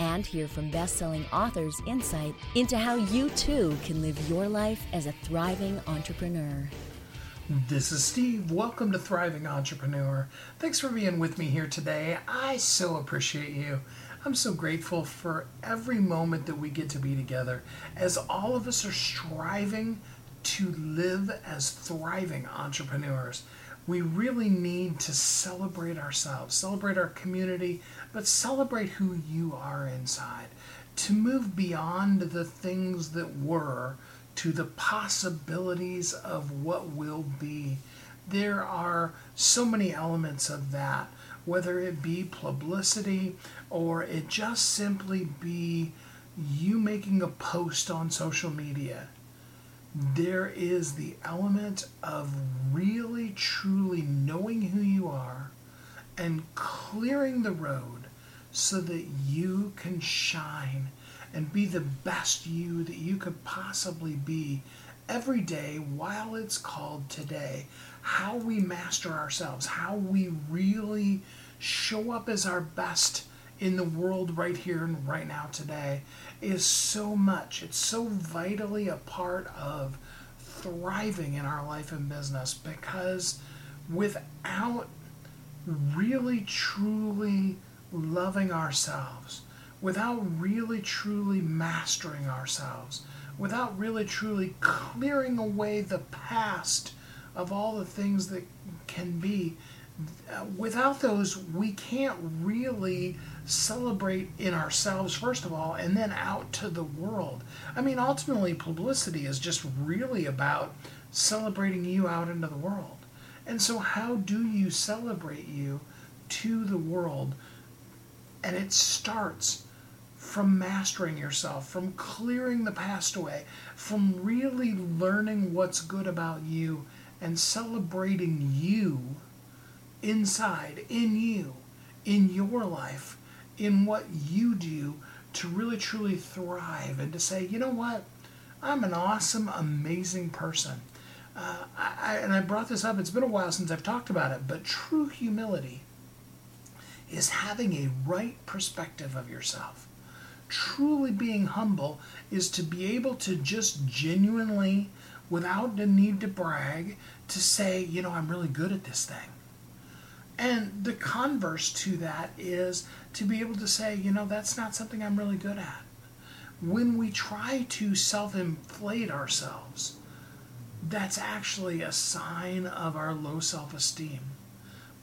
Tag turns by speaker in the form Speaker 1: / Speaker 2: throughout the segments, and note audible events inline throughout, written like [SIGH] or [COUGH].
Speaker 1: And hear from best selling authors insight into how you too can live your life as a thriving entrepreneur.
Speaker 2: This is Steve. Welcome to Thriving Entrepreneur. Thanks for being with me here today. I so appreciate you. I'm so grateful for every moment that we get to be together as all of us are striving to live as thriving entrepreneurs. We really need to celebrate ourselves, celebrate our community, but celebrate who you are inside. To move beyond the things that were to the possibilities of what will be. There are so many elements of that whether it be publicity or it just simply be you making a post on social media. There is the element of really truly knowing who you are and clearing the road so that you can shine and be the best you that you could possibly be every day while it's called today. How we master ourselves, how we really show up as our best in the world right here and right now today is so much. It's so vitally a part of thriving in our life and business because without really truly loving ourselves, without really truly mastering ourselves, without really truly clearing away the past of all the things that can be, without those, we can't really celebrate in ourselves, first of all, and then out to the world. I mean, ultimately, publicity is just really about celebrating you out into the world. And so, how do you celebrate you to the world? And it starts from mastering yourself, from clearing the past away, from really learning what's good about you and celebrating you inside, in you, in your life, in what you do to really truly thrive and to say, you know what, I'm an awesome, amazing person. Uh, I, and I brought this up, it's been a while since I've talked about it, but true humility is having a right perspective of yourself. Truly being humble is to be able to just genuinely, without the need to brag, to say, you know, I'm really good at this thing. And the converse to that is to be able to say, you know, that's not something I'm really good at. When we try to self inflate ourselves, that's actually a sign of our low self esteem.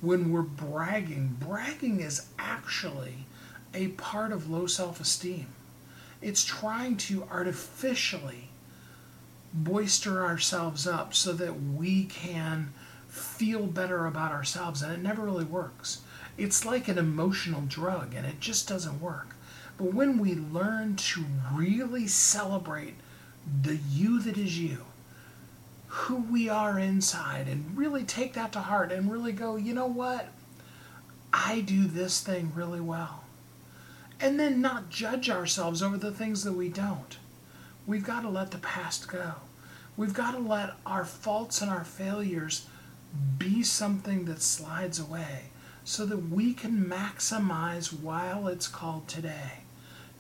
Speaker 2: When we're bragging, bragging is actually a part of low self esteem. It's trying to artificially boister ourselves up so that we can feel better about ourselves, and it never really works. It's like an emotional drug, and it just doesn't work. But when we learn to really celebrate the you that is you, who we are inside, and really take that to heart and really go, you know what? I do this thing really well. And then not judge ourselves over the things that we don't. We've got to let the past go. We've got to let our faults and our failures be something that slides away so that we can maximize while it's called today.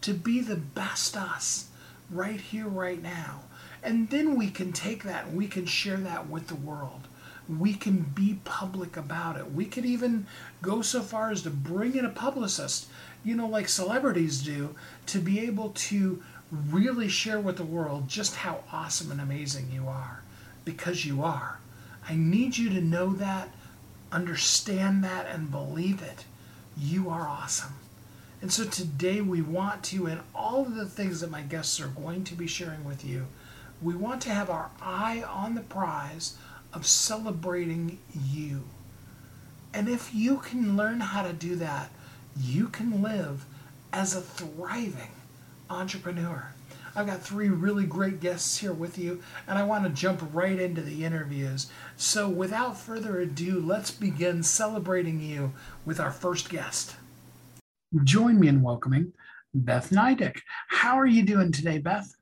Speaker 2: To be the best us right here, right now. And then we can take that and we can share that with the world. We can be public about it. We could even go so far as to bring in a publicist, you know, like celebrities do, to be able to really share with the world just how awesome and amazing you are. Because you are. I need you to know that, understand that, and believe it. You are awesome. And so today we want to, and all of the things that my guests are going to be sharing with you, we want to have our eye on the prize of celebrating you. And if you can learn how to do that, you can live as a thriving entrepreneur. I've got three really great guests here with you, and I want to jump right into the interviews. So, without further ado, let's begin celebrating you with our first guest. Join me in welcoming Beth Nydick. How are you doing today, Beth?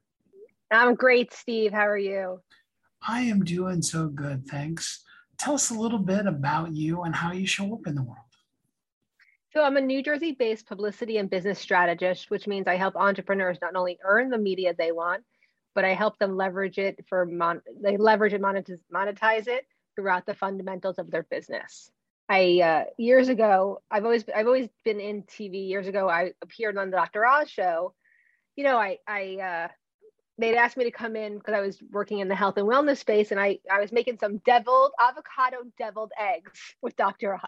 Speaker 3: I'm great, Steve. How are you?
Speaker 2: I am doing so good, thanks. Tell us a little bit about you and how you show up in the world.
Speaker 3: So, I'm a New Jersey based publicity and business strategist, which means I help entrepreneurs not only earn the media they want, but I help them leverage it for mon- they leverage and monetize, monetize it throughout the fundamentals of their business. I uh, years ago, I've always I've always been in TV. Years ago, I appeared on the Dr. Oz show. You know, I I uh, they'd asked me to come in because I was working in the health and wellness space, and I I was making some deviled avocado deviled eggs [LAUGHS] with Dr. Oz.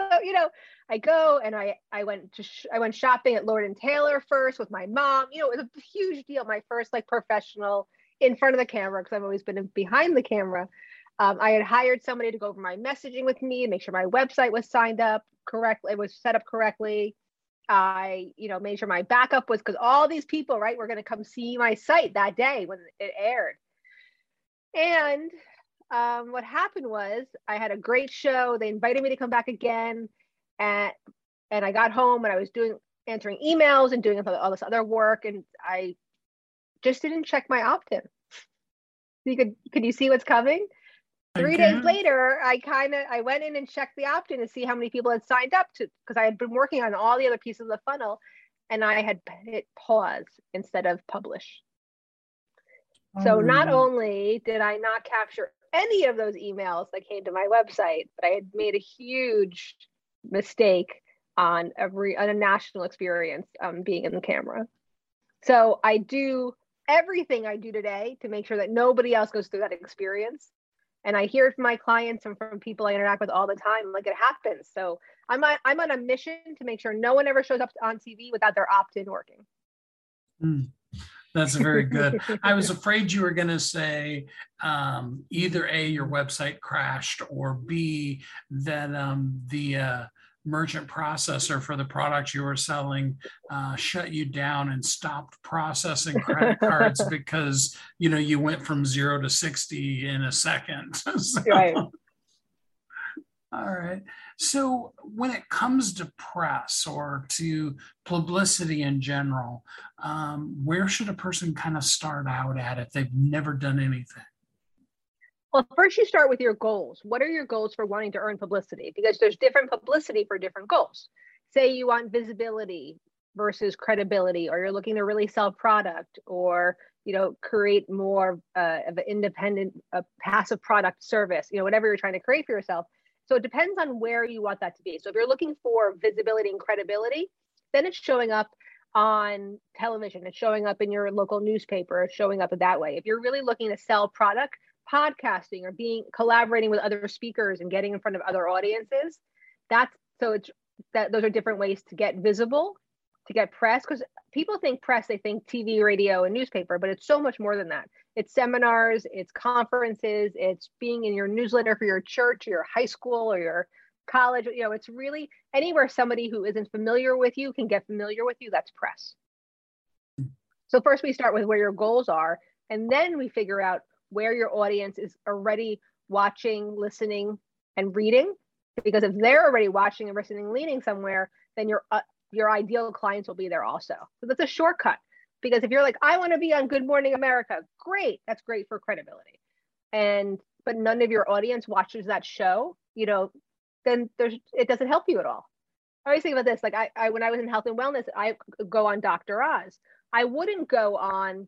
Speaker 3: So you know, I go and I I went to sh- I went shopping at Lord and Taylor first with my mom. You know, it was a huge deal. My first like professional in front of the camera because I've always been behind the camera. Um, I had hired somebody to go over my messaging with me and make sure my website was signed up correctly, it was set up correctly. I, you know, made sure my backup was because all these people, right, were going to come see my site that day when it aired. And um, what happened was I had a great show. They invited me to come back again, and and I got home and I was doing answering emails and doing all this other work, and I just didn't check my opt-in. You could could you see what's coming? Three days later, I kind of I went in and checked the opt-in to see how many people had signed up to because I had been working on all the other pieces of the funnel, and I had hit pause instead of publish. Oh, so not only did I not capture any of those emails that came to my website, but I had made a huge mistake on every on a national experience um, being in the camera. So I do everything I do today to make sure that nobody else goes through that experience and I hear it from my clients and from people I interact with all the time. Like it happens. So I'm on, I'm on a mission to make sure no one ever shows up on TV without their opt-in working.
Speaker 2: Mm, that's very good. [LAUGHS] I was afraid you were going to say um, either a your website crashed or b that um, the uh, merchant processor for the product you were selling uh, shut you down and stopped processing credit [LAUGHS] cards because you know you went from zero to 60 in a second. [LAUGHS] So, right. [LAUGHS] All right. So when it comes to press or to publicity in general um, where should a person kind of start out at if they've never done anything
Speaker 3: well, first you start with your goals. What are your goals for wanting to earn publicity? Because there's different publicity for different goals. Say you want visibility versus credibility, or you're looking to really sell product, or you know create more uh, of an independent, uh, passive product service. You know whatever you're trying to create for yourself. So it depends on where you want that to be. So if you're looking for visibility and credibility, then it's showing up on television. It's showing up in your local newspaper. It's showing up that way. If you're really looking to sell product, podcasting or being collaborating with other speakers and getting in front of other audiences that's so it's that those are different ways to get visible to get press because people think press they think tv radio and newspaper but it's so much more than that. It's seminars it's conferences it's being in your newsletter for your church or your high school or your college you know it's really anywhere somebody who isn't familiar with you can get familiar with you that's press. So first we start with where your goals are and then we figure out where your audience is already watching, listening, and reading. Because if they're already watching and listening, leaning somewhere, then your uh, your ideal clients will be there also. So that's a shortcut. Because if you're like, I want to be on Good Morning America, great, that's great for credibility. And but none of your audience watches that show, you know, then there's it doesn't help you at all. I always think about this. Like I, I when I was in health and wellness, I go on Dr. Oz. I wouldn't go on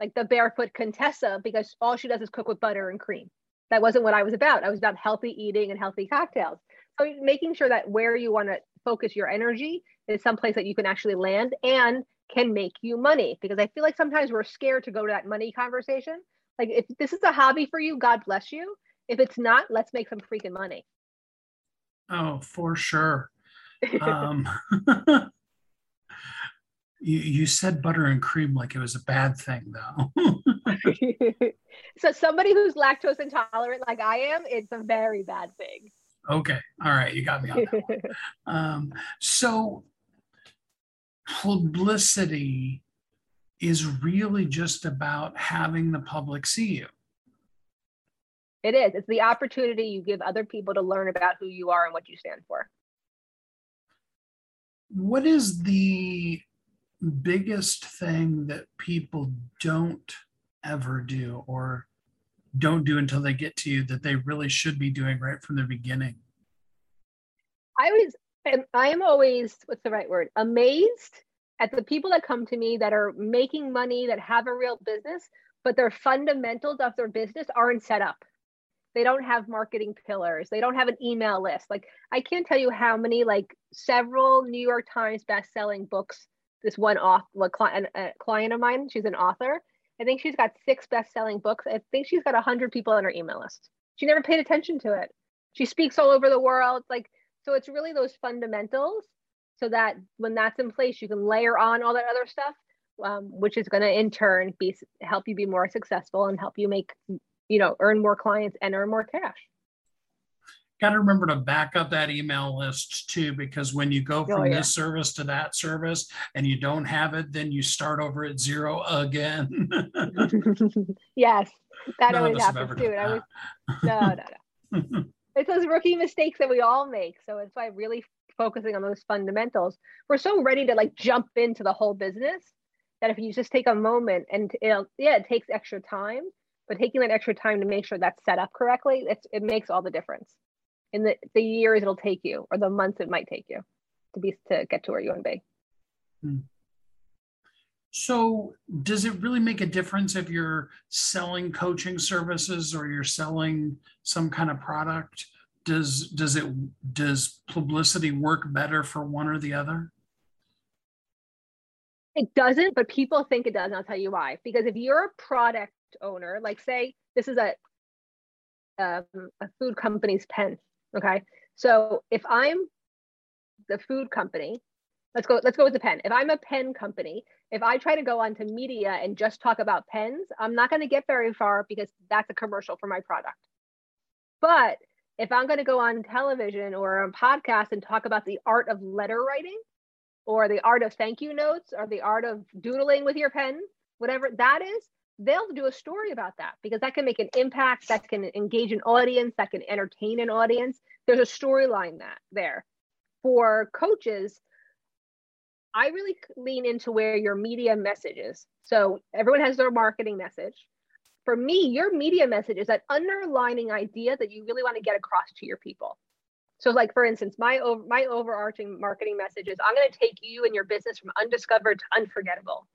Speaker 3: like the barefoot Contessa because all she does is cook with butter and cream. That wasn't what I was about. I was about healthy eating and healthy cocktails. So making sure that where you want to focus your energy is someplace that you can actually land and can make you money. Because I feel like sometimes we're scared to go to that money conversation. Like if this is a hobby for you, God bless you. If it's not, let's make some freaking money.
Speaker 2: Oh, for sure. [LAUGHS] um, [LAUGHS] You, you said butter and cream like it was a bad thing, though. [LAUGHS]
Speaker 3: so, somebody who's lactose intolerant, like I am, it's a very bad thing.
Speaker 2: Okay. All right. You got me on that [LAUGHS] um, so, publicity
Speaker 4: is really just about having the public see you.
Speaker 3: It is. It's the opportunity you give other people to learn about who you are and what you stand for.
Speaker 4: What is the biggest thing that people don't ever do or don't do until they get to you that they really should be doing right from the beginning?
Speaker 3: I was I am always what's the right word? Amazed at the people that come to me that are making money, that have a real business, but their fundamentals of their business aren't set up. They don't have marketing pillars. They don't have an email list. Like I can't tell you how many like several New York Times best-selling books this one off what client a client of mine, she's an author. I think she's got six best-selling books. I think she's got 100 people on her email list. She never paid attention to it. She speaks all over the world like so it's really those fundamentals so that when that's in place, you can layer on all that other stuff, um, which is going to in turn be help you be more successful and help you make, you know, earn more clients and earn more cash.
Speaker 4: Got to remember to back up that email list too, because when you go oh, from oh, yeah. this service to that service and you don't have it, then you start over at zero again. [LAUGHS] [LAUGHS]
Speaker 3: yes, that None always happens too. I was, no, no, no. [LAUGHS] it's those rookie mistakes that we all make. So it's why really focusing on those fundamentals. We're so ready to like jump into the whole business that if you just take a moment and it'll, yeah, it takes extra time, but taking that extra time to make sure that's set up correctly, it's, it makes all the difference in the, the years it'll take you or the months it might take you to be to get to where you want to be. Hmm.
Speaker 4: So, does it really make a difference if you're selling coaching services or you're selling some kind of product? Does does it does publicity work better for one or the other?
Speaker 3: It doesn't, but people think it does. And I'll tell you why. Because if you're a product owner, like say this is a um, a food company's pen, okay. So if I'm the food company, let's go let's go with the pen. If I'm a pen company if I try to go onto media and just talk about pens, I'm not going to get very far because that's a commercial for my product. But if I'm going to go on television or on podcast and talk about the art of letter writing or the art of thank you notes or the art of doodling with your pen, whatever that is, they'll do a story about that because that can make an impact, that can engage an audience, that can entertain an audience. There's a storyline that there. For coaches, I really lean into where your media message is. So everyone has their marketing message. For me, your media message is that underlining idea that you really want to get across to your people. So, like for instance, my over, my overarching marketing message is I'm going to take you and your business from undiscovered to unforgettable.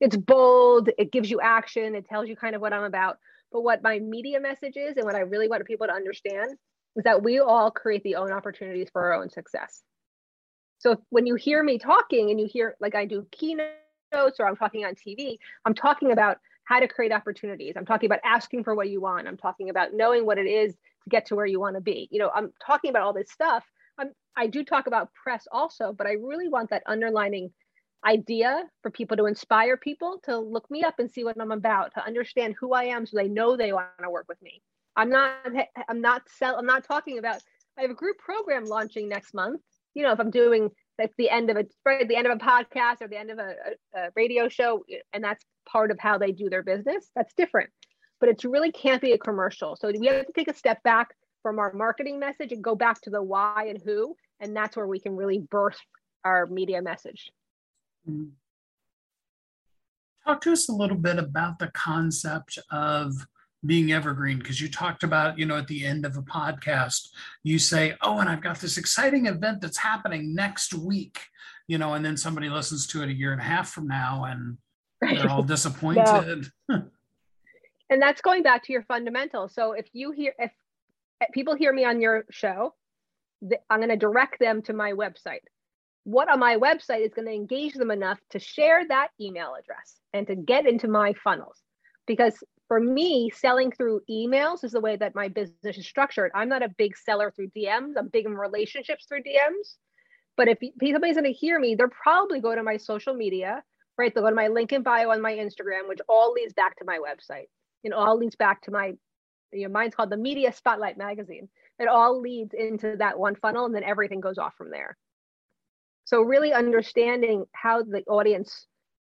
Speaker 3: It's bold. It gives you action. It tells you kind of what I'm about. But what my media message is, and what I really want people to understand, is that we all create the own opportunities for our own success. So when you hear me talking and you hear like I do keynotes or I'm talking on TV, I'm talking about how to create opportunities. I'm talking about asking for what you want. I'm talking about knowing what it is to get to where you want to be. You know, I'm talking about all this stuff. I'm, I do talk about press also, but I really want that underlining idea for people to inspire people to look me up and see what I'm about, to understand who I am so they know they want to work with me. I'm not I'm not sell I'm not talking about I have a group program launching next month you know, if I'm doing like the end of a right, the end of a podcast or the end of a, a, a radio show, and that's part of how they do their business, that's different. But it really can't be a commercial. So we have to take a step back from our marketing message and go back to the why and who, and that's where we can really birth our media message. Mm-hmm.
Speaker 4: Talk to us a little bit about the concept of being evergreen because you talked about you know at the end of a podcast you say oh and i've got this exciting event that's happening next week you know and then somebody listens to it a year and a half from now and right. they're all [LAUGHS] disappointed [LAUGHS]
Speaker 3: and that's going back to your fundamentals so if you hear if people hear me on your show i'm going to direct them to my website what on my website is going to engage them enough to share that email address and to get into my funnels because for me, selling through emails is the way that my business is structured. I'm not a big seller through DMs. I'm big in relationships through DMs. But if somebody's going to hear me, they're probably go to my social media, right? They'll go to my link in bio on my Instagram, which all leads back to my website. And all leads back to my, you know, mine's called the Media Spotlight Magazine. It all leads into that one funnel, and then everything goes off from there. So really understanding how the audience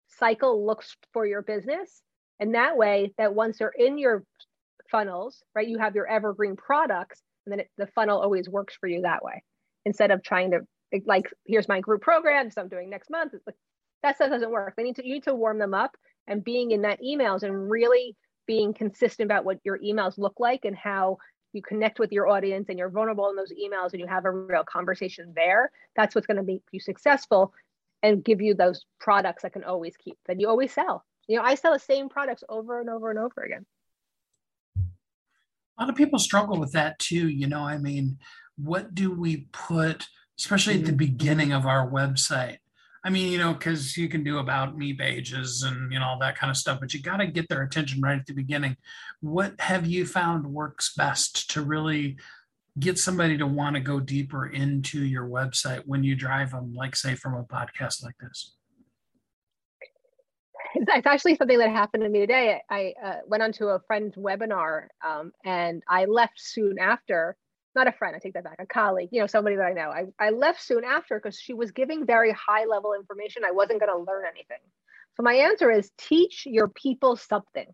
Speaker 3: cycle looks for your business. And that way, that once they're in your funnels, right, you have your evergreen products, and then it, the funnel always works for you that way instead of trying to like here's my group program so i'm doing next month like, that stuff doesn't work they need to you need to warm them up and being in that emails and really being consistent about what your emails look like and how you connect with your audience and you're vulnerable in those emails and you have a real conversation there that's what's going to make you successful and give you those products that can always keep that you always sell you know i sell the same products over and over and over again
Speaker 4: a lot of people struggle with that too you know i mean what do we put especially at the mm-hmm. beginning of our website I mean, you know, because you can do about me pages and you know all that kind of stuff, but you got to get their attention right at the beginning. What have you found works best to really get somebody to want to go deeper into your website when you drive them, like say from a podcast like this?
Speaker 3: It's actually something that happened to me today. I uh, went onto a friend's webinar um, and I left soon after not a friend, I take that back, a colleague, you know, somebody that I know. I, I left soon after because she was giving very high level information. I wasn't going to learn anything. So my answer is teach your people something.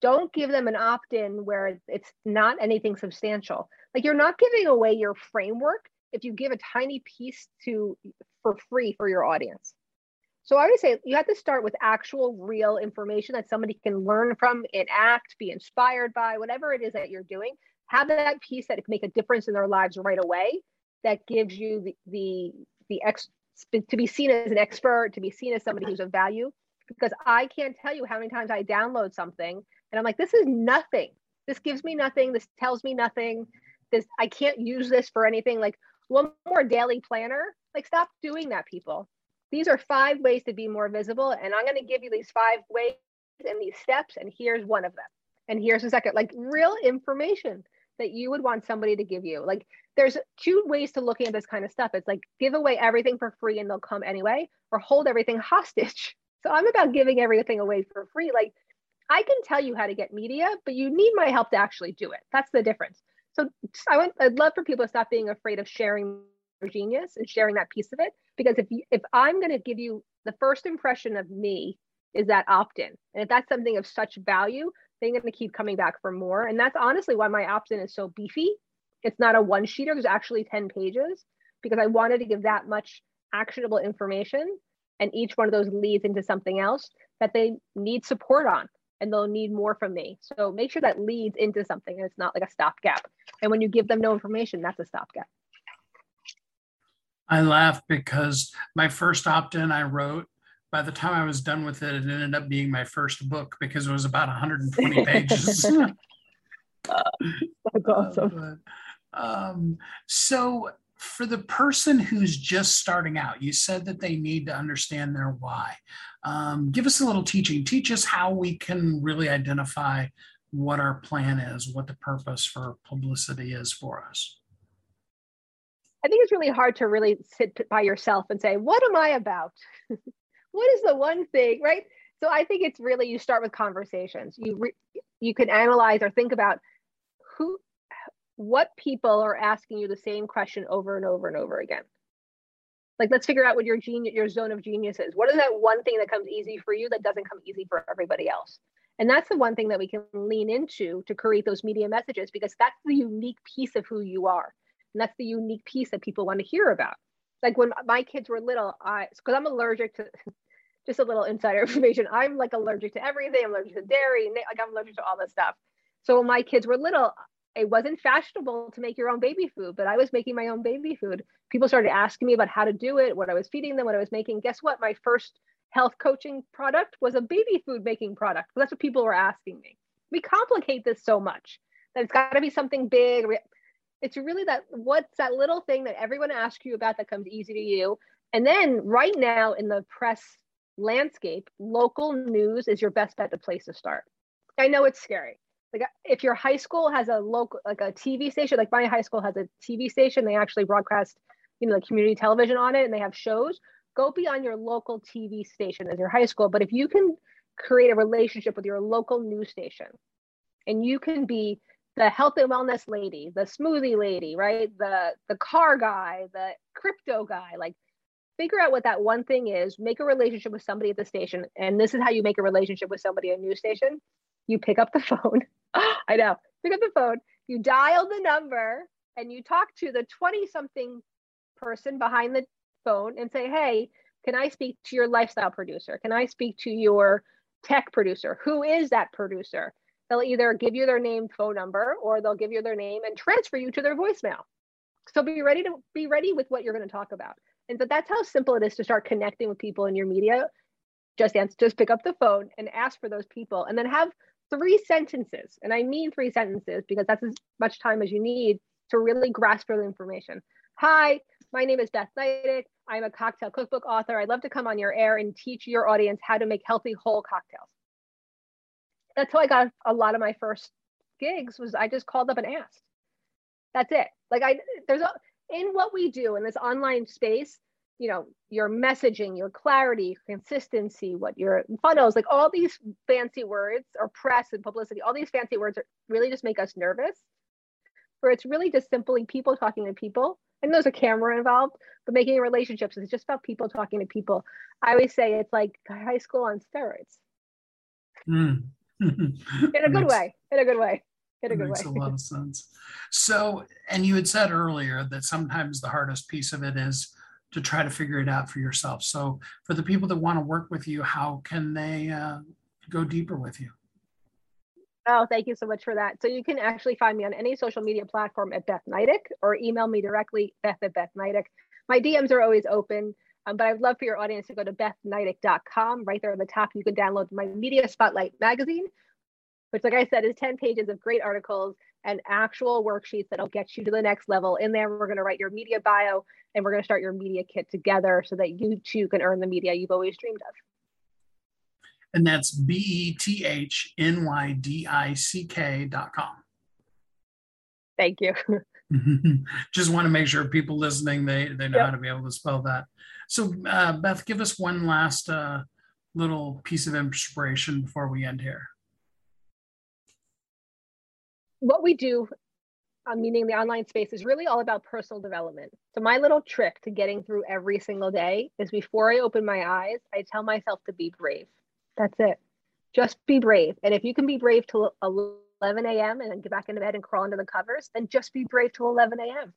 Speaker 3: Don't give them an opt in where it's not anything substantial. Like you're not giving away your framework if you give a tiny piece to for free for your audience. So I would say you have to start with actual real information that somebody can learn from, enact, be inspired by, whatever it is that you're doing have that piece that can make a difference in their lives right away that gives you the the, the ex to be seen as an expert to be seen as somebody who's of value. Because i can't tell you how many times i download something and i'm like this is nothing. This gives me nothing. This tells me nothing. This i can't use this for anything. Like one more daily planner like stop doing that people. These are five ways to be more visible and i'm going to give you these five ways and these steps and here's one of them. And here's the second like real information that you would want somebody to give you. Like there's two ways to looking at this kind of stuff. It's like give away everything for free and they'll come anyway or hold everything [LAUGHS] hostage. So i'm about giving everything away for free. Like i can tell you how to get media but you need my help to actually do it. That's the difference. So i want i'd love for people to stop being afraid of sharing their genius and sharing that piece of it because if if i'm going to give you the first impression of me is that opt-in. And if that's something of such value they're going to keep coming back for more. And that's honestly why my opt in is so beefy. It's not a one sheeter, there's actually 10 pages because I wanted to give that much actionable information. And each one of those leads into something else that they need support on and they'll need more from me. So make sure that leads into something and it's not like a stopgap. And when you give them no information, that's a stopgap.
Speaker 4: I laugh because my first opt in I wrote by the time I was done with it, it ended up being my first book because it was about 120 [LAUGHS] pages. [LAUGHS]
Speaker 3: That's awesome.
Speaker 4: Uh, um, so, for the person who's just starting out, you said that they need to understand their why. Um, give us a little teaching. Teach us how we can really identify what our plan is, what the purpose for publicity is for us.
Speaker 3: I think it's really hard to really sit by yourself and say, What am I about? [LAUGHS] what is the one thing, right? So I think it's really you start with conversations. You re, you can analyze or think about who what people are asking you the same question over and over and over again. Like let's figure out what your genius your zone of genius is. What is that one thing that comes easy for you that doesn't come easy for everybody else? And that's the one thing that we can lean into to create those media messages because that's the unique piece of who you are. And that's the unique piece that people want to hear about. Like when my kids were little, I because I'm allergic to [LAUGHS] just a little insider information. I'm like allergic to everything. I'm allergic to dairy. Like I'm allergic to all this stuff. So when my kids were little, it wasn't fashionable to make your own baby food, but I was making my own baby food. People started asking me about how to do it, what I was feeding them, what I was making. Guess what? My first health coaching product was a baby food making product. That's what people were asking me. We complicate this so much that it's got to be something big. It's really that what's that little thing that everyone asks you about that comes easy to you. And then right now in the press landscape, local news is your best bet, the place to start. I know it's scary. Like if your high school has a local, like a TV station, like my high school has a TV station, they actually broadcast, you know, like community television on it and they have shows. Go be on your local TV station as your high school. But if you can create a relationship with your local news station and you can be the health and wellness lady, the smoothie lady, right? The the car guy, the crypto guy, like figure out what that one thing is, make a relationship with somebody at the station. And this is how you make a relationship with somebody at a news station. You pick up the [LAUGHS] phone. I know, pick up the phone, you dial the number, and you talk to the 20 something person behind the phone and say, Hey, can I speak to your lifestyle producer? Can I speak to your tech producer? Who is that producer? They'll either give you their name, phone number, or they'll give you their name and transfer you to their voicemail. So be ready to be ready with what you're going to talk about. And but that's how simple it is to start connecting with people in your media. Just answer, just pick up the phone and ask for those people, and then have three sentences. And I mean three sentences because that's as much time as you need to really grasp the information. Hi, my name is Beth Nydick. I'm a cocktail cookbook author. I'd love to come on your air and teach your audience how to make healthy whole cocktails. That's how I got a lot of my first gigs was I just called up and asked. That's it. Like I there's a in what we do in this online space, you know, your messaging, your clarity, consistency, what your funnels, like all these fancy words or press and publicity, all these fancy words are really just make us nervous. Where it's really just simply people talking to people and there's a camera involved, but making relationships is just about people talking to people. I always say it's like high school on steroids. Mm. [LAUGHS] in a good makes, way. In a good way. In a good way.
Speaker 2: makes
Speaker 3: way.
Speaker 2: a lot of sense. So, and you had said earlier that sometimes the hardest piece of it is to try to figure it out for yourself. So, for the people that want to work with you, how can they uh, go deeper with you?
Speaker 3: Oh, thank you so much for that. So you can actually find me on any social media platform at Beth Nydick or email me directly, Beth at Beth Nydick. My DMs are always open, um, but I'd love for your audience to go to bethnydick.com. Right there on the top, you can download my Media Spotlight magazine, which, like I said, is 10 pages of great articles and actual worksheets that'll get you to the next level. In there, we're going to write your media bio and we're going to start your media kit together so that you too can earn the media you've always dreamed of
Speaker 2: and that's B E T H N Y D I C K dot com.
Speaker 3: Thank you. [LAUGHS] [LAUGHS]
Speaker 2: Just want to make sure people listening they they know yep. how to be able to spell that. So uh, Beth, give us one last uh, little piece of inspiration before we end here.
Speaker 3: What we do, uh, meaning the online space, is really all about personal development. So my little trick to getting through every single day is before I open my eyes, I tell myself to be brave. That's it. Just be brave. And if you can be brave till 11 a.m. and then get back into bed and crawl under the covers, then just be brave till 11 a.m.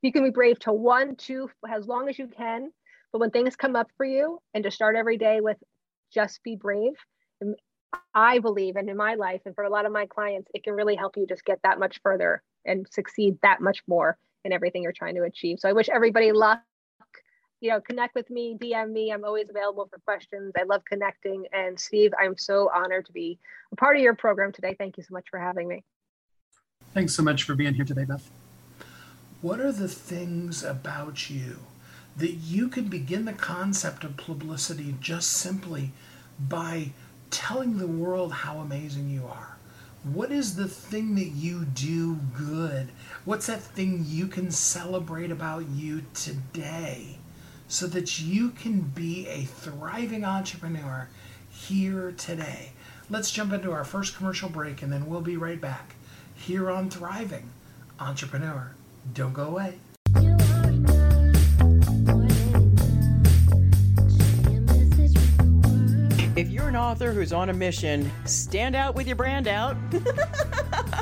Speaker 3: You can be brave till one, two, as long as you can. But when things come up for you, and to start every day with just be brave, I believe, and in my life, and for a lot of my clients, it can really help you just get that much further and succeed that much more in everything you're trying to achieve. So I wish everybody luck you know, connect with me, DM me. I'm always available for questions. I love connecting. And Steve, I'm so honored to be a part of your program today. Thank you so much for having me.
Speaker 2: Thanks so much for being here today, Beth. What are the things about you that you can begin the concept of publicity just simply by telling the world how amazing you are? What is the thing that you do good? What's that thing you can celebrate about you today? so that you can be a thriving entrepreneur here today. Let's jump into our first commercial break and then we'll be right back here on Thriving Entrepreneur. Don't go away.
Speaker 5: Author who's on a mission, stand out with your brand out. [LAUGHS]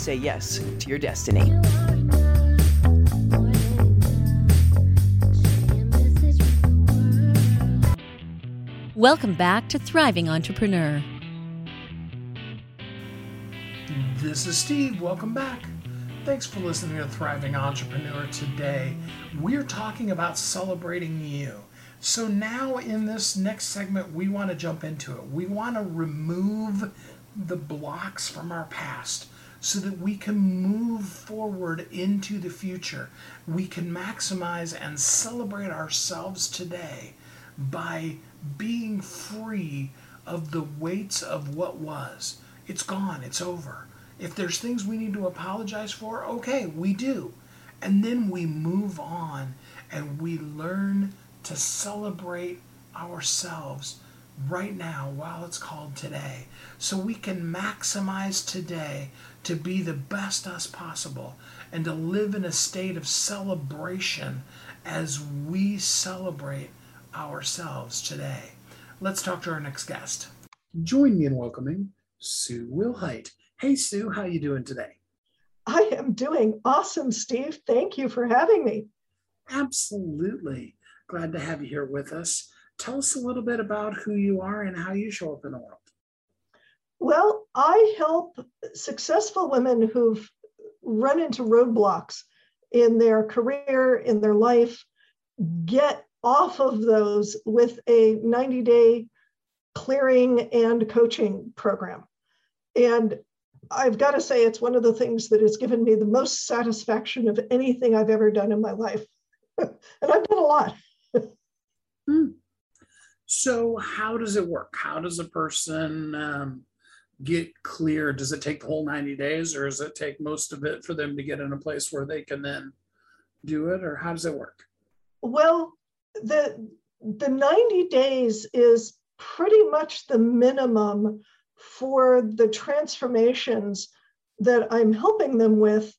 Speaker 5: say yes to your destiny.
Speaker 1: Welcome back to Thriving Entrepreneur.
Speaker 2: This is Steve. Welcome back. Thanks for listening to Thriving Entrepreneur today. We're talking about celebrating you. So, now in this next segment, we want to jump into it. We want to remove the blocks from our past so that we can move forward into the future. We can maximize and celebrate ourselves today by being free of the weights of what was. It's gone, it's over. If there's things we need to apologize for, okay, we do. And then we move on and we learn to celebrate ourselves right now while it's called today. So we can maximize today to be the best us possible and to live in a state of celebration as we celebrate ourselves today. Let's talk to our next guest. Join me in welcoming Sue Wilhite. Hey Sue, how are you doing today?
Speaker 6: I am doing awesome, Steve. Thank you for having me.
Speaker 2: Absolutely. Glad to have you here with us. Tell us a little bit about who you are and how you show up in the world.
Speaker 6: Well, I help successful women who've run into roadblocks in their career, in their life, get off of those with a 90 day clearing and coaching program. And I've got to say, it's one of the things that has given me the most satisfaction of anything I've ever done in my life. [LAUGHS] and I've done a lot.
Speaker 2: hmm. So, how does it work? How does a person um, get clear? Does it take the whole 90 days or does it take most of it for them to get in a place where they can then do it? Or how does it work?
Speaker 6: Well, the the 90 days is pretty much the minimum for the transformations that I'm helping them with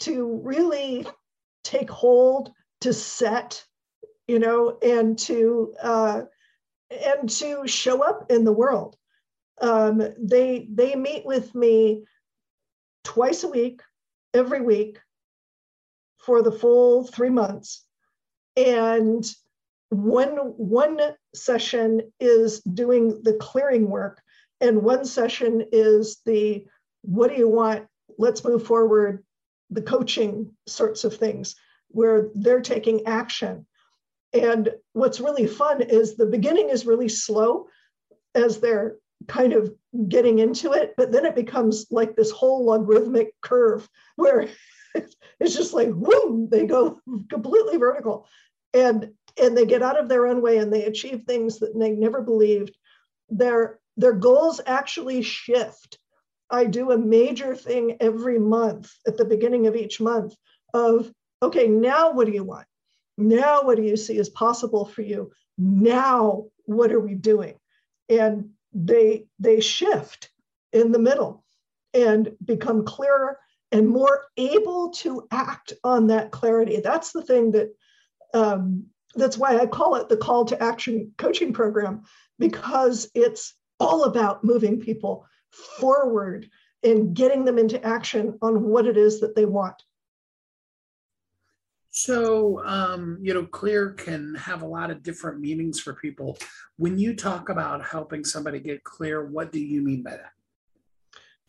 Speaker 6: to really take hold, to set, you know, and to uh, and to show up in the world um, they they meet with me twice a week, every week, for the full three months, and one one session is doing the clearing work, and one session is the what do you want? Let's move forward. The coaching sorts of things where they're taking action. And what's really fun is the beginning is really slow as they're kind of getting into it, but then it becomes like this whole logarithmic curve where [LAUGHS] it's just like whoom, they go completely vertical. And and they get out of their own way and they achieve things that they never believed. Their their goals actually shift. I do a major thing every month at the beginning of each month of okay, now what do you want? Now what do you see as possible for you? Now what are we doing? And they they shift in the middle and become clearer and more able to act on that clarity. That's the thing that um, that's why I call it the call to action coaching program because it's all about moving people forward and getting them into action on what it is that they want.
Speaker 2: So, um, you know, clear can have a lot of different meanings for people. When you talk about helping somebody get clear, what do you mean by that?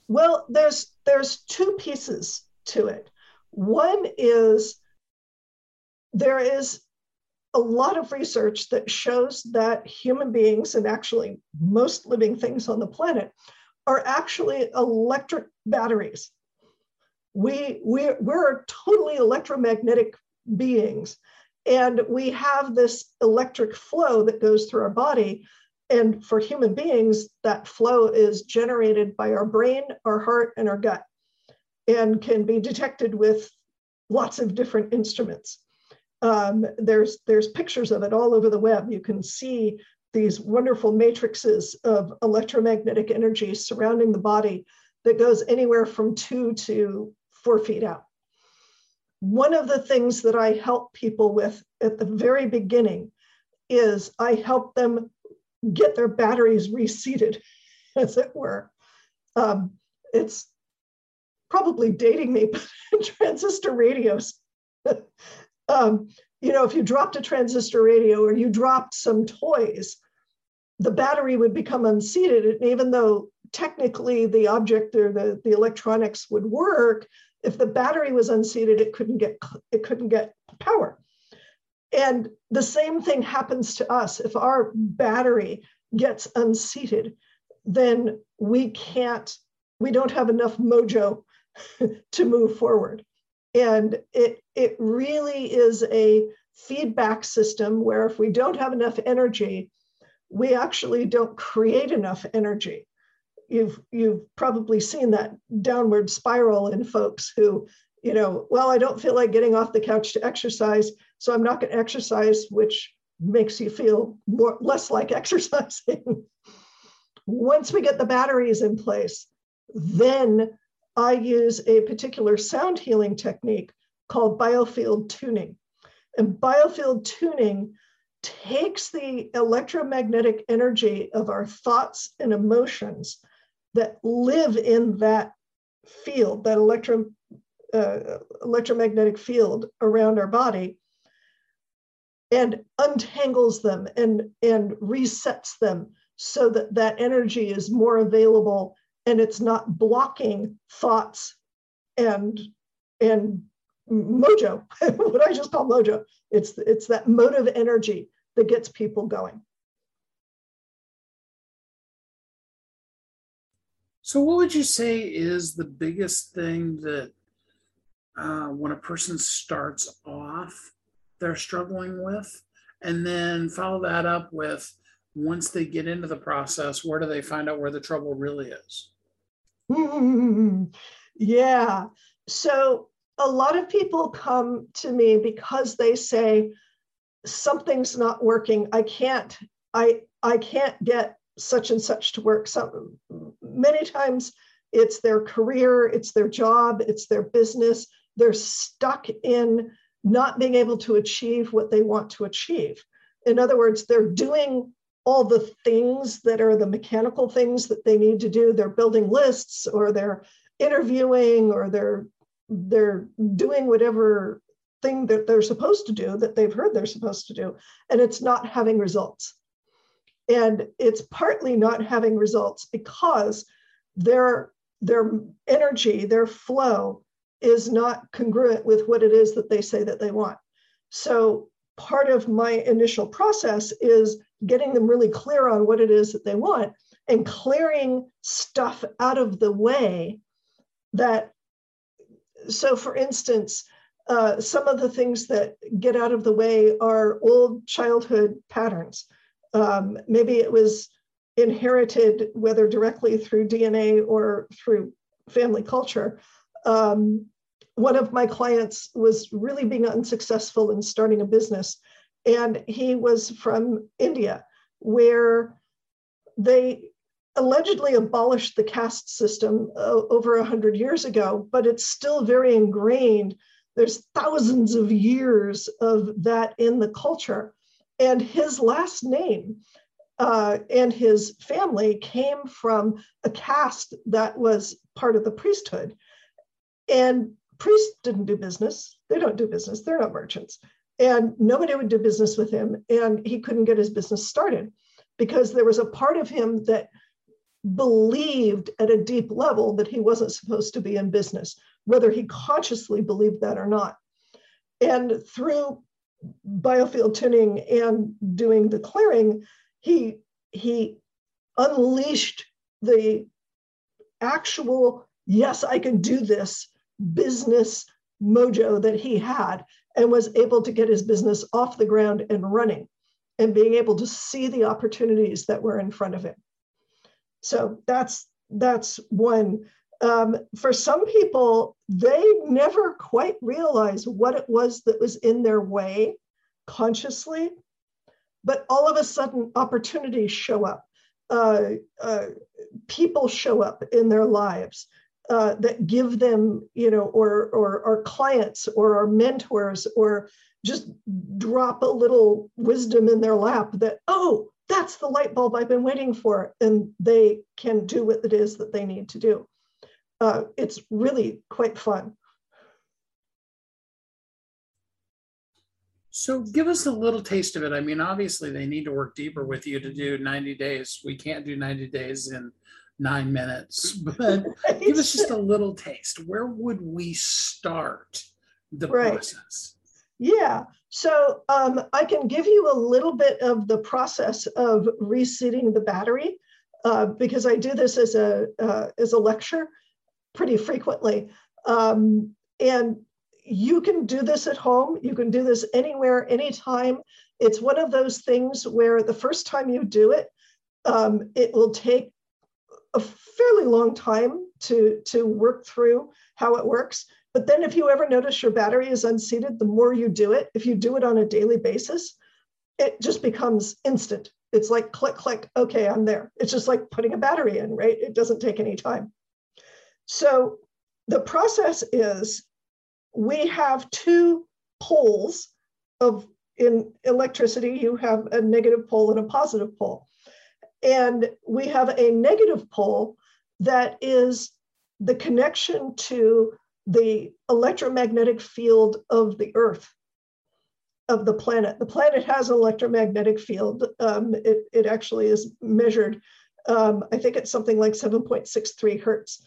Speaker 6: Well, there's there's two pieces to it. One is there is a lot of research that shows that human beings and actually most living things on the planet are actually electric batteries. We, we, we're totally electromagnetic beings. And we have this electric flow that goes through our body. And for human beings, that flow is generated by our brain, our heart, and our gut, and can be detected with lots of different instruments. Um, there's, there's pictures of it all over the web. You can see these wonderful matrices of electromagnetic energy surrounding the body that goes anywhere from two to four feet out one of the things that I help people with at the very beginning is I help them get their batteries [LAUGHS] reseated, as it were. Um, it's probably dating me, [LAUGHS] but transistor radios. [LAUGHS] um, you know, if you dropped a transistor radio or you dropped some toys, the battery would become unseated. And even though technically the object or the, the electronics would work, if the battery was unseated, it couldn't get it couldn't get power. And the same thing happens to us. If our battery gets unseated, then we can't, we don't have enough mojo [LAUGHS] to move forward. And it, it really is a feedback system where if we don't have enough energy, we actually don't create enough energy. You've, you've probably seen that downward spiral in folks who, you know, well, I don't feel like getting off the couch to exercise, so I'm not going to exercise, which makes you feel more less like [LAUGHS] exercising. Once we get the batteries in place, then I use a particular sound healing technique called biofield tuning. And biofield tuning takes the electromagnetic energy of our thoughts and emotions that live in that field, that electro, uh, electromagnetic field around our body, and untangles them and, and resets them so that that energy is more available and it's not blocking thoughts and and mojo. [LAUGHS] What i just call mojo. It's it's that motive energy that gets people going
Speaker 2: so what would you say is the biggest thing that uh, when a person starts off they're struggling with? And then follow that up with once they get into the process where do they find out where the trouble really is?
Speaker 6: Yeah. So a lot of people come to me because they say something's not working. I can't i i can't get such and such to work so many times it's their career it's their job it's their business they're stuck in not being able to achieve what they want to achieve. In other words, they're doing all the things that are the mechanical things that they need to do. They're building lists or they're interviewing or they're they're doing whatever thing that they're supposed to do that they've heard they're supposed to do and it's not having results. And it's partly not having results because their their energy, their flow is not congruent with what it is that they say that they want. So part of my initial process is getting them really clear on what it is that they want and clearing stuff out of the way that so for instance uh, some of the things that get out of the way are old childhood patterns um, maybe it was inherited whether directly through dna or through family culture um, one of my clients was really being unsuccessful in starting a business. And he was from India, where they allegedly abolished the caste system uh, over 100 years ago, but it's still very ingrained. There's thousands of years of that in the culture. And his last name uh, and his family came from a caste that was part of the priesthood. And priests didn't do business. They don't do business. They're not merchants. And nobody would do business with him. And he couldn't get his business started because there was a part of him that believed at a deep level that he wasn't supposed to be in business, whether he consciously believed that or not. And through biofield tuning and doing the clearing, he he unleashed the actual yes, I can do this business mojo that he had and was able to get his business off the ground and running and being able to see the opportunities that were in front of him. So that's that's one. Um, for some people, they never quite realize what it was that was in their way consciously, but all of a sudden opportunities show up. Uh, uh, people show up in their lives uh, that give them, you know, or or our clients or our mentors, or just drop a little wisdom in their lap that, oh, that's the light bulb I've been waiting for, and they can do what it is that they need to do. Uh, it's really quite fun.
Speaker 2: So give us a little taste of it. I mean, obviously they need to work deeper with you to do 90 days. We can't do 90 days in nine minutes, [LAUGHS] but give us just a little taste. Where would we start the right. process?
Speaker 6: Yeah. So um, I can give you a little bit of the process of reseating the battery uh, because I do this as a uh, as a lecture pretty frequently. Um, and you can do this at home. You can do this anywhere, anytime. It's one of those things where the first time you do it, um, it will take a fairly long time to, to work through how it works. But then if you ever notice your battery is unseated, the more you do it, if you do it on a daily basis, it just becomes instant. It's like click, click, okay, I'm there. It's just like putting a battery in, right? It doesn't take any time. So the process is we have two poles of in electricity, you have a negative pole and a positive pole. And we have a negative pole that is the connection to the electromagnetic field of the Earth, of the planet. The planet has an electromagnetic field. Um, it, it actually is measured, um, I think it's something like 7.63 hertz.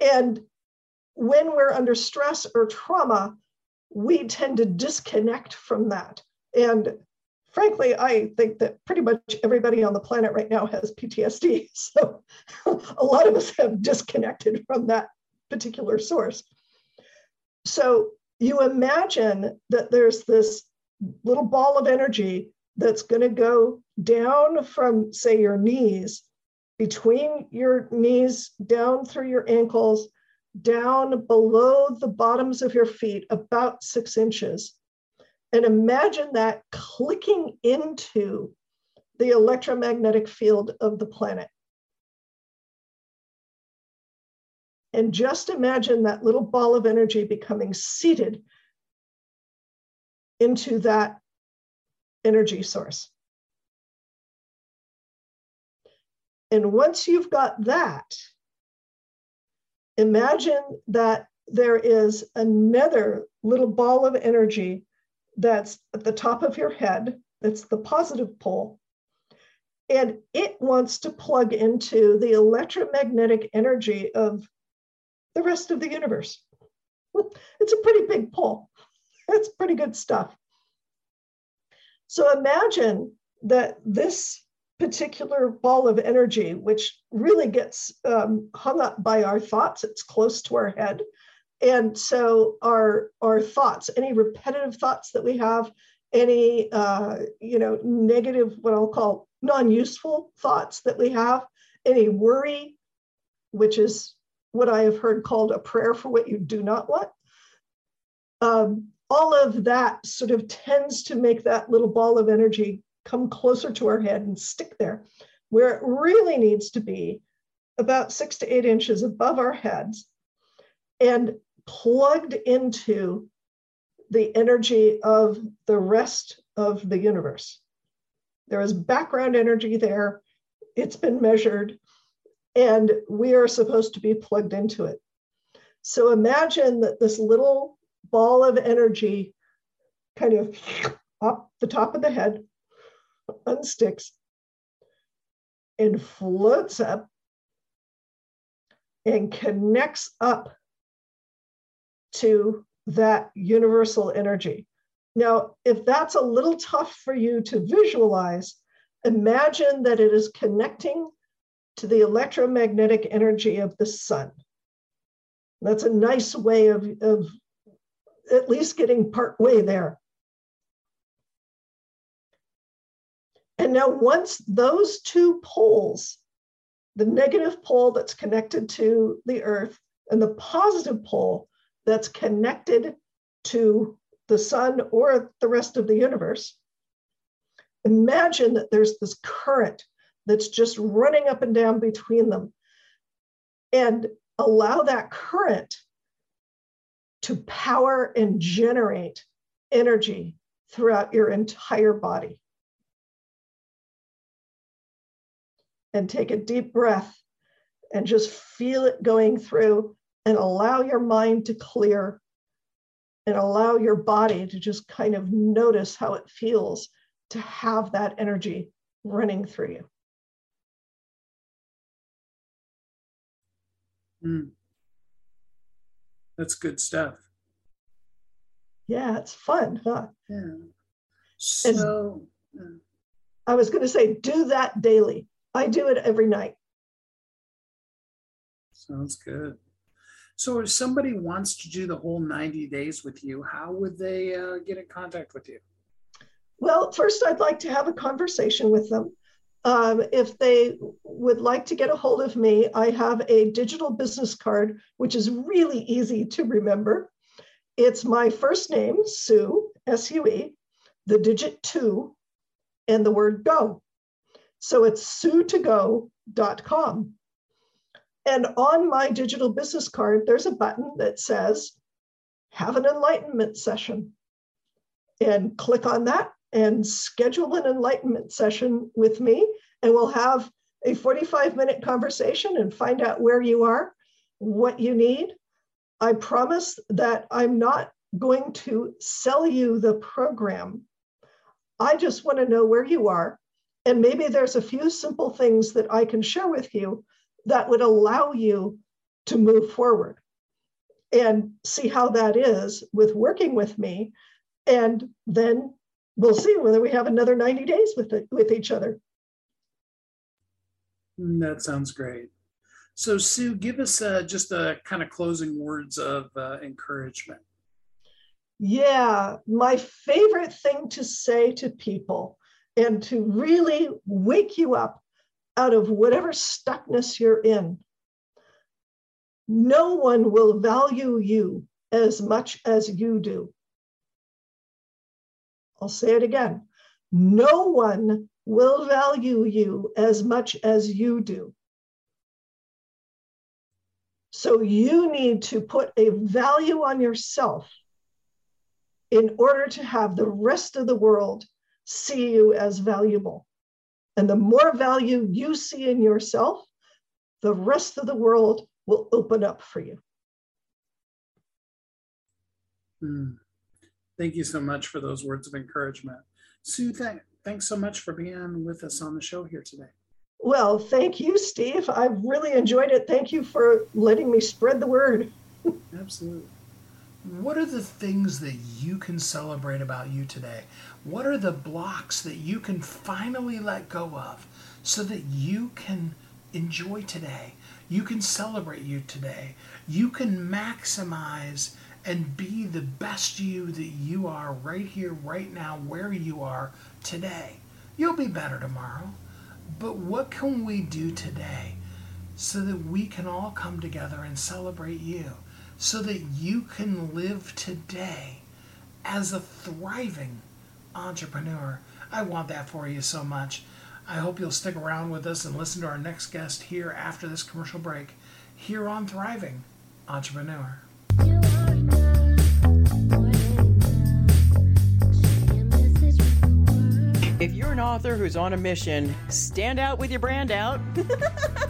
Speaker 6: And when we're under stress or trauma, we tend to disconnect from that. And frankly, I think that pretty much everybody on the planet right now has PTSD. [LAUGHS] So a lot of us have disconnected from that particular source. So you imagine that there's this little ball of energy that's going to go down from, say, your knees, between your knees, down through your ankles, down below the bottoms of your feet about six inches. And imagine that clicking into the electromagnetic field of the planet. And just imagine that little ball of energy becoming seated into that energy source. And once you've got that, imagine that there is another little ball of energy that's at the top of your head, that's the positive pole. And it wants to plug into the electromagnetic energy of the rest of the universe. [LAUGHS] It's a pretty big pole. [LAUGHS] That's pretty good stuff. So imagine that this particular ball of energy, which really gets um, hung up by our thoughts. It's close to our head. And so our, our thoughts, any repetitive thoughts that we have, any uh, you know negative, what I'll call non-useful thoughts that we have, any worry, which is what I have heard called a prayer for what you do not want. Um, all of that sort of tends to make that little ball of energy come closer to our head and stick there, where it really needs to be about six to eight inches above our heads and plugged into the energy of the rest of the universe. There is background energy there, it's been measured, and we are supposed to be plugged into it. So imagine that this little ball of energy kind of up the top of the head unsticks and floats up and connects up to that universal energy. Now, if that's a little tough for you to visualize, imagine that it is connecting to the electromagnetic energy of the sun. That's a nice way of, of at least getting part way there. And now, once those two poles, the negative pole that's connected to the Earth and the positive pole that's connected to the sun or the rest of the universe, imagine that there's this current that's just running up and down between them. And allow that current to power and generate energy throughout your entire body. And take a deep breath and just feel it going through and allow your mind to clear and allow your body to just kind of notice how it feels to have that energy running through you.
Speaker 2: Mm. That's good stuff.
Speaker 6: Yeah, it's fun, huh?
Speaker 2: Yeah. So,
Speaker 6: I was going to say, do that daily. I do it every night.
Speaker 2: Sounds good. So, if somebody wants to do the whole 90 days with you, how would they uh, get in contact with you?
Speaker 6: Well, first, I'd like to have a conversation with them. Um, if they would like to get a hold of me, I have a digital business card, which is really easy to remember. It's my first name, Sue, S U E, the digit two, and the word go. So it's sue2go.com. And on my digital business card, there's a button that says, Have an enlightenment session. And click on that and schedule an enlightenment session with me. And we'll have a 45 minute conversation and find out where you are, what you need. I promise that I'm not going to sell you the program. I just want to know where you are. And maybe there's a few simple things that I can share with you that would allow you to move forward and see how that is with working with me. And then we'll see whether we have another 90 days with it, with each other.
Speaker 2: Mm, that sounds great. So, Sue, give us uh, just a kind of closing words of uh, encouragement.
Speaker 6: Yeah, my favorite thing to say to people and to really wake you up out of whatever stuckness you're in. No one will value you as much as you do. I'll say it again. No one will value you as much as you do. So you need to put a value on yourself in order to have the rest of the world see you as valuable. And the more value you see in yourself, the rest of the world will open up for you.
Speaker 2: Mm. Thank you so much for those words of encouragement. Sue, th- thanks so much for being with us on the show here today.
Speaker 6: Well, thank you, Steve. I've really enjoyed it. Thank you for letting me spread the word. [LAUGHS]
Speaker 2: Absolutely. What are the things that you can celebrate about you today? What are the blocks that you can finally let go of so that you can enjoy today? You can celebrate you today. You can maximize and be the best you that you are right here, right now, where you are today. You'll be better tomorrow. But what can we do today so that we can all come together and celebrate you? So that you can live today as a thriving entrepreneur. I want that for you so much. I hope you'll stick around with us and listen to our next guest here after this commercial break here on Thriving Entrepreneur.
Speaker 5: If you're an author who's on a mission, stand out with your brand out. [LAUGHS]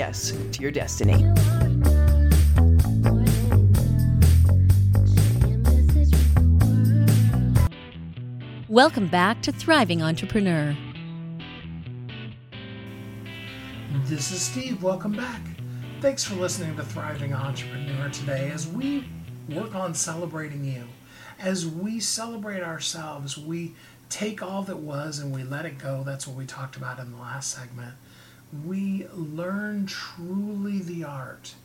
Speaker 5: to your destiny.
Speaker 1: Welcome back to Thriving Entrepreneur.
Speaker 2: This is Steve. Welcome back. Thanks for listening to Thriving Entrepreneur today as we work on celebrating you. As we celebrate ourselves, we take all that was and we let it go. That's what we talked about in the last segment. We learn truly the art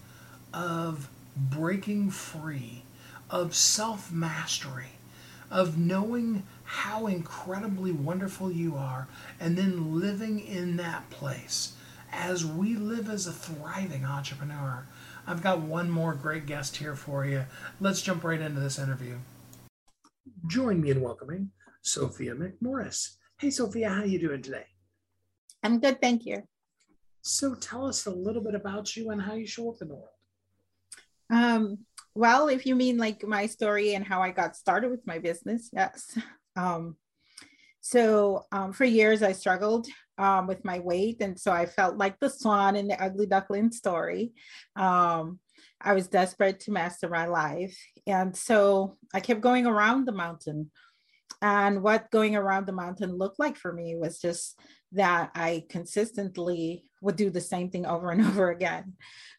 Speaker 2: of breaking free, of self mastery, of knowing how incredibly wonderful you are, and then living in that place. As we live as a thriving entrepreneur, I've got one more great guest here for you. Let's jump right into this interview. Join me in welcoming Sopheia McMorris. Hey, Sopheia, how you doing today?
Speaker 7: I'm good, thank you.
Speaker 2: So tell us a little bit about you and how you show up in the world.
Speaker 7: Um, well, if you mean like my story and how I got started with my business, yes. Um, so um, for years I struggled um, with my weight, and so I felt like the swan in the ugly duckling story. Um, I was desperate to master my life, and so I kept going around the mountain. And what going around the mountain looked like for me was just that I consistently would do the same thing over and [LAUGHS] over again.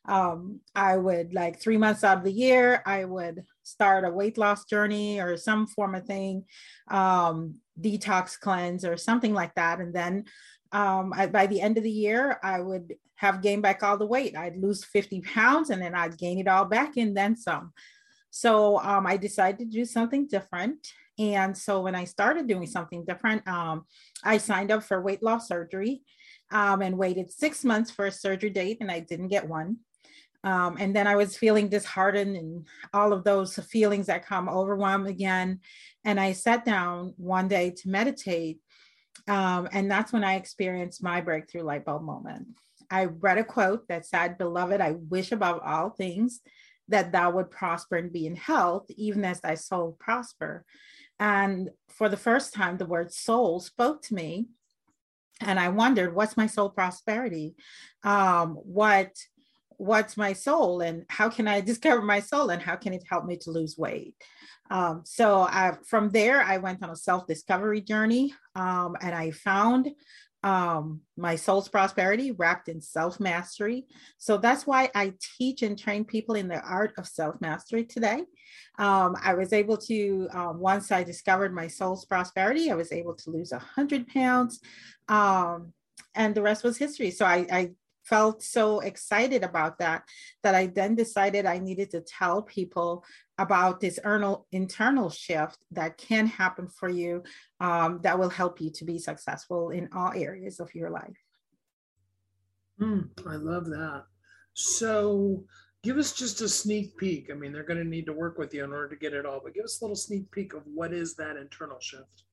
Speaker 7: Um, I would like three months out of the year, I would start a weight loss journey or some form of thing, um, detox cleanse or something like that. And then um, I, by the end of the year, I would have gained back all the weight. I'd lose 50 pounds and then I'd gain it all back and then some. So um, I decided to do something different. And so when I started doing something different, um, I signed up for weight loss surgery um, and waited six months for a surgery date, and I didn't get one. Um, and then I was feeling disheartened and all of those feelings that come overwhelmed again. And I sat down one day to meditate. Um, and that's when I experienced my breakthrough light bulb moment. I read a quote that said, Beloved, I wish above all things that thou would prosper and be in health, even as thy soul prosper. And for the first time, the word soul spoke to me and I wondered, what's my soul prosperity? Um, what what's my soul and how can I [LAUGHS] discover my soul and how can it help me to lose weight? Um, so I, from there, I went on a self discovery journey um, and I found um, my soul's prosperity wrapped in self mastery. So that's why I teach and train people in the art of self mastery today. Um, I was able to, um, once I discovered my soul's prosperity, I was able to lose 100 pounds. Um, and the rest was history. So I, I felt so excited about that that I then decided I needed to tell people about this internal shift that can happen for you um, that will help you to be successful in all areas of your life.
Speaker 2: Mm, I love that. So, give us just a sneak peek. I mean, they're going to need to work with you in order to get it all, but give us a little sneak peek of what is that internal shift.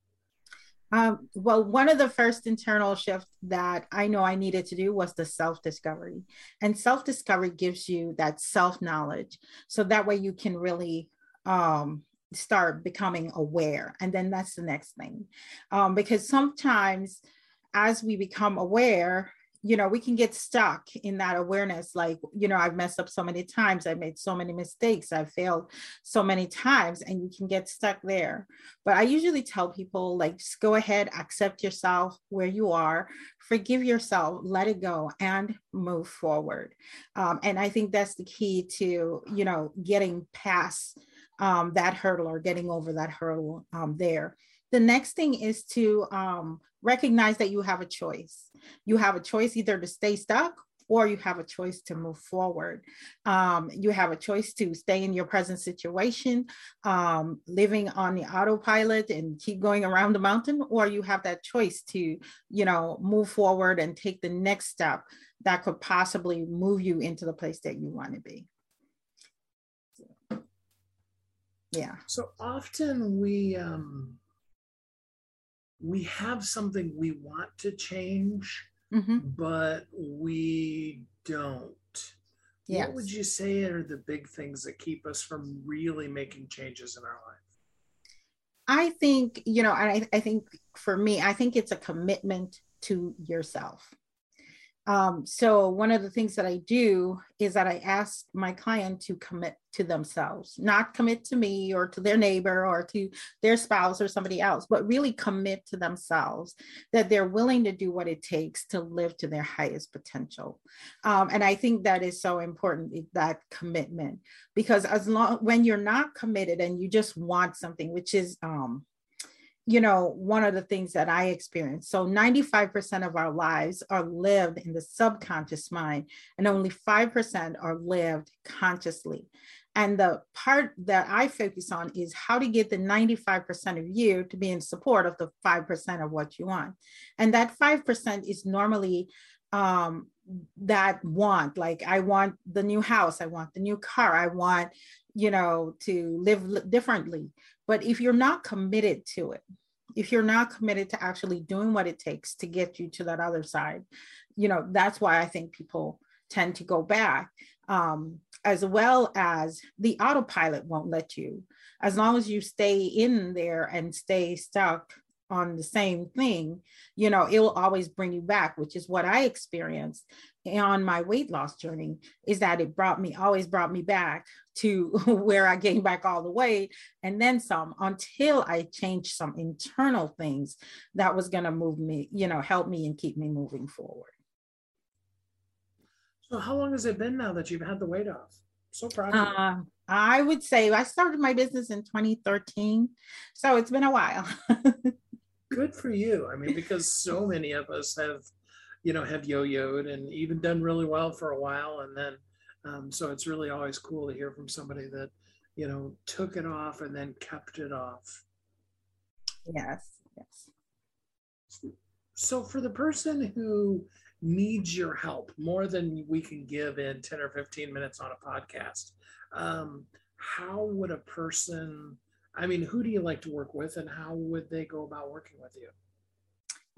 Speaker 7: Um, well, one of the first internal shifts that I know I needed to do was the self discovery. And self discovery gives you that self knowledge. So that way you can really um, start becoming aware. And then that's the next thing. Um, because sometimes as we become aware, you know, we can get stuck in that awareness. Like, you know, I've messed up so many times, I've made so many mistakes, I've failed so many times, and you can get stuck there. But I usually tell people, like, just go ahead, accept yourself where you are, forgive yourself, let it go, and move forward. Um, and I think that's the key to, you know, getting past um, that hurdle or getting over that hurdle um, there. The next thing is to um, recognize that you have a choice. You have a choice either to stay stuck or you have a choice to move forward. Um, you have a choice to stay in your present situation, um, living on the autopilot and keep going around the mountain, or you have that choice to, you know, move forward and take the next step that could possibly move you into the place that you want to be. Yeah.
Speaker 2: So often we um, we have something we want to change, mm-hmm. but we don't. Yes. What would you say are the big things that keep us from really making changes in our life?
Speaker 7: I think, you know, I, I think for me, I think it's a commitment to yourself. Um, so one of the things that I do is that I ask my client to commit to themselves, not commit to me or to their neighbor or to their spouse or somebody else, but really commit to themselves that they're willing to do what it takes to live to their highest potential. Um, and I think that is so important that commitment because as long when you're not committed and you just want something, which is um, you know, one of the things that I experienced. So 95% of our lives are lived in the subconscious mind, and only 5% are lived consciously. And the part that I focus on is how to get the 95% of you to be in support of the 5% of what you want. And that 5% is normally um, that want, like, I want the new house, I want the new car, I want, you know, to live differently. But if you're not committed to it, if you're not committed to actually doing what it takes to get you to that other side, you know, that's why I think people tend to go back. Um, as well as the autopilot won't let you. As long as you stay in there and stay stuck on the same thing, you know, it will always bring you back, which is what I experienced on my weight loss journey is that it brought me always brought me back to [LAUGHS] where I gained back all the weight and then some until I changed some internal things that was going to move me, you know, help me and keep me moving forward.
Speaker 4: So how long has it been now that you've had the weight off? So proud of you.
Speaker 7: Uh, I would say I started my business in 2013. So it's been a while. [LAUGHS]
Speaker 4: Good for you. I mean, because so [LAUGHS] many of us have you know, have yo-yoed and even done really well for a while. And then, um, so it's really always cool to hear from somebody that, you know, took it off and then kept it off.
Speaker 7: Yes. Yes.
Speaker 4: So for the person who needs your help more than we can give in 10 or 15 minutes on a podcast, um, how would a person, I mean, who do you like to work with and how would they go about working with you?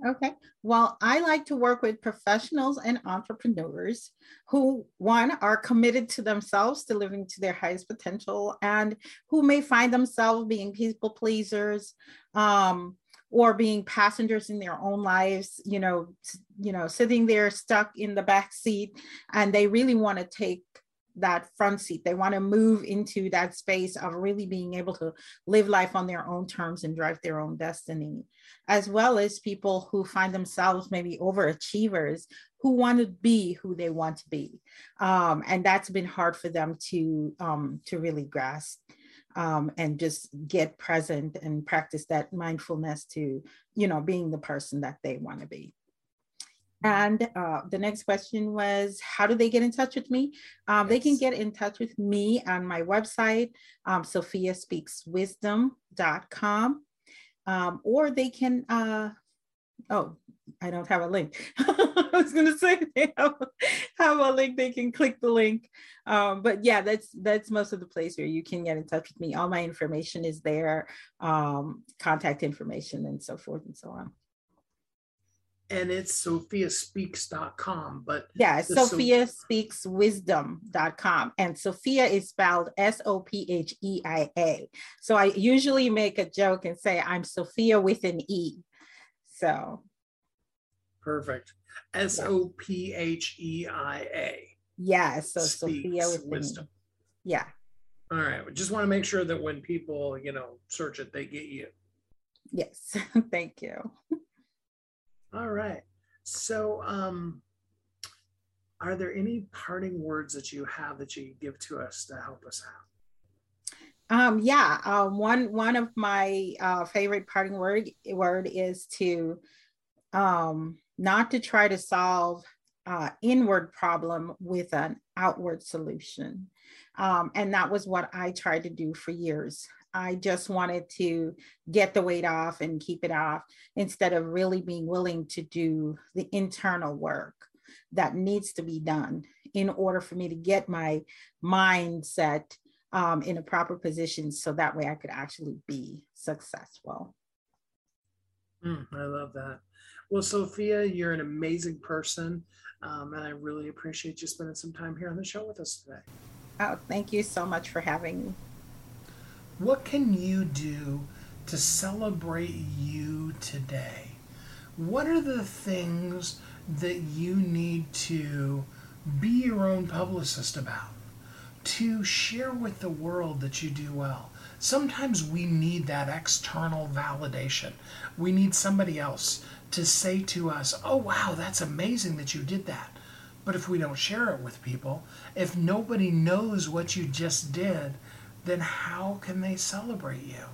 Speaker 7: Okay. Well, I like to work with professionals and entrepreneurs who, one, are committed to themselves, to living to their highest potential, and who may find themselves being people pleasers um, or being passengers in their own lives. You know, you know, sitting there stuck in the back seat, and they really want to take that front seat. They want to move into that space of really being able to live life on their own terms and drive their own destiny, as well as people who find themselves maybe overachievers who want to be who they want to be. Um, and that's been hard for them to, um, to really grasp. Um, and just get present and practice that mindfulness to you know being the person that they want to be and uh, the next question was, how do they get in touch with me? Um, yes. They can get in touch with me on my website, um, sopheiaspeakswisdom.com, um, or they can, uh, oh, I don't have a link. [LAUGHS] I was going to say they have, have, a link. They can click the link. Um, but yeah, that's that's most of the place where you can get in touch with me. All my information is there, um, contact information, and so forth and so on
Speaker 4: and it's sopheiaspeaks.com but
Speaker 7: yeah sopheiaspeakswisdom.com and sopheia is spelled s-o-p-h-e-i-a so i usually make a joke and say i'm sopheia with an e so
Speaker 4: perfect s-o-p-h-e-i-a
Speaker 7: yeah so sopheia with wisdom e. yeah
Speaker 4: all right we just want to make sure that when people you know search it they get you
Speaker 7: yes [LAUGHS] thank you
Speaker 4: all right. So, um, are there any parting words that you have that you give to us to help us out?
Speaker 7: Um, yeah, uh, one one of my uh, favorite parting word word is to um, not to try to solve uh, inward problem with an outward solution, um, and that was what I tried to do for years. I just wanted to get the weight off and keep it off instead of really being willing to do the internal work that needs to be done in order for me to get my mindset um, in a proper position so that way I could actually be successful.
Speaker 4: Mm, I love that. Well, Sopheia, you're an amazing person. Um, and I really appreciate you spending some time here on the show with us today.
Speaker 7: Oh, thank you so much for having me.
Speaker 4: What can you do to celebrate you today? What are the things
Speaker 2: that you need to be your own publicist about, to share with the world that you do well. Sometimes we need that external validation. We need somebody else to say to us, Oh, wow, that's amazing that you did that. But if we don't share it with people, if nobody knows what you just did, then how can they celebrate you?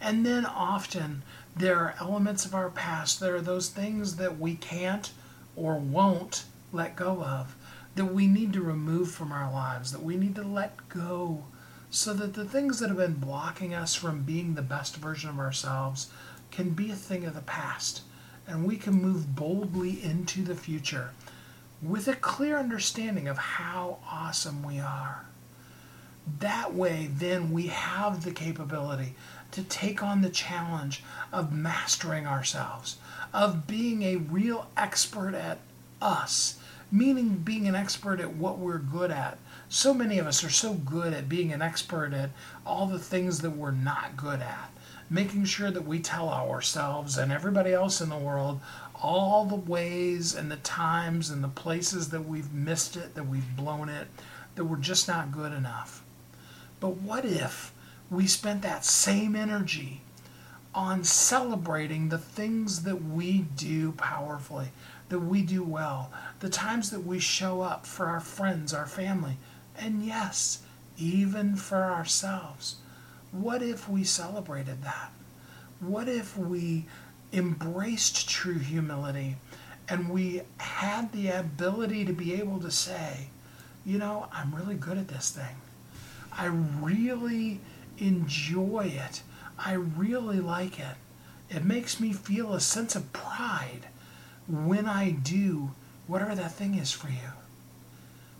Speaker 2: And then often there are elements of our past, there are those things that we can't or won't let go of, that we need to remove from our lives, that we need to let go, so that the things that have been blocking us from being the best version of ourselves can be a thing of the past. And we can move boldly into the future with a clear understanding of how awesome we are. That way, then we have the capability to take on the challenge of mastering ourselves, of being a real expert at us, meaning being an expert at what we're good at. So many of us are so good at being an expert at all the things that we're not good at, making sure that we tell ourselves and everybody else in the world all the ways and the times and the places that we've missed it, that we've blown it, that we're just not good enough. But what if we spent that same energy on celebrating the things that we do powerfully, that we do well, the times that we show up for our friends, our family, and yes, even for ourselves? What if we celebrated that? What if we embraced true humility and we had the ability to be able to say, you know, I'm really good at this thing. I really enjoy it. I really like it. It makes me feel a sense of pride when I do whatever that thing is for you.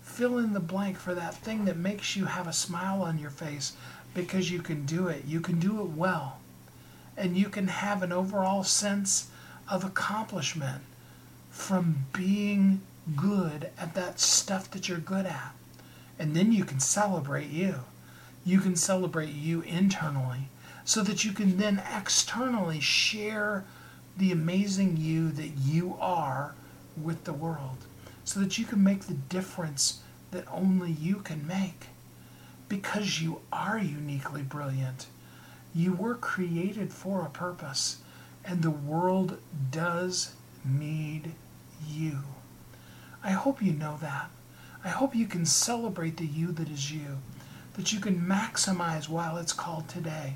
Speaker 2: Fill in the blank for that thing that makes you have a smile on your face because you can do it. You can do it well and you can have an overall sense of accomplishment from being good at that stuff that you're good at. And then you can celebrate you. You can celebrate you internally so that you can then externally share the amazing you that you are with the world so that you can make the difference that only you can make because you are uniquely brilliant you were created for a purpose, and the world does need you. I hope you know that. I hope you can celebrate the you that is you, that you can maximize while it's called today.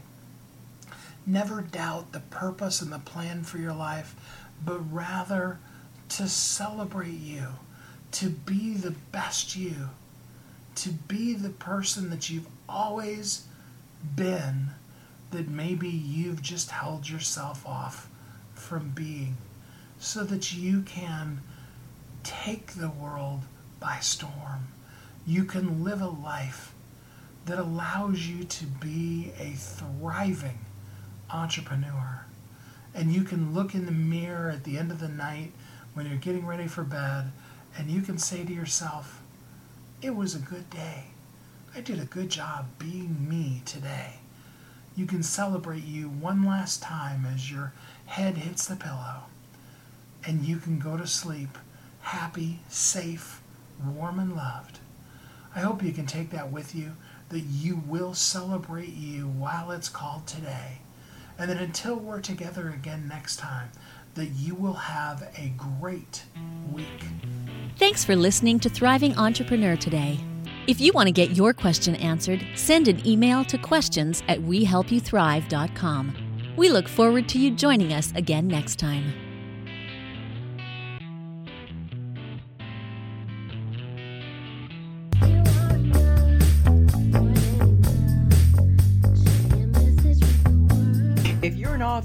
Speaker 2: Never doubt the purpose and the plan for your life, but rather to celebrate you, to be the best you, to be the person that you've always been that maybe you've just held yourself off from being so that you can take the world by storm. You can live a life that allows you to be a thriving entrepreneur. And you can look in the mirror at the end of the night when you're getting ready for bed and you can say to yourself, It was a good day. I did a good job being me today you can celebrate you one last time as your head hits the pillow. And you can go to sleep happy, safe, warm, and loved. I hope you can take that with you, that you will celebrate you while it's called today. And that until we're together again next time, that you will have a great week.
Speaker 1: Thanks for listening to Thriving Entrepreneur today. If you want to get your question answered, send an email to questions at wehelpyouthrive.com. We look forward to you joining us again next time.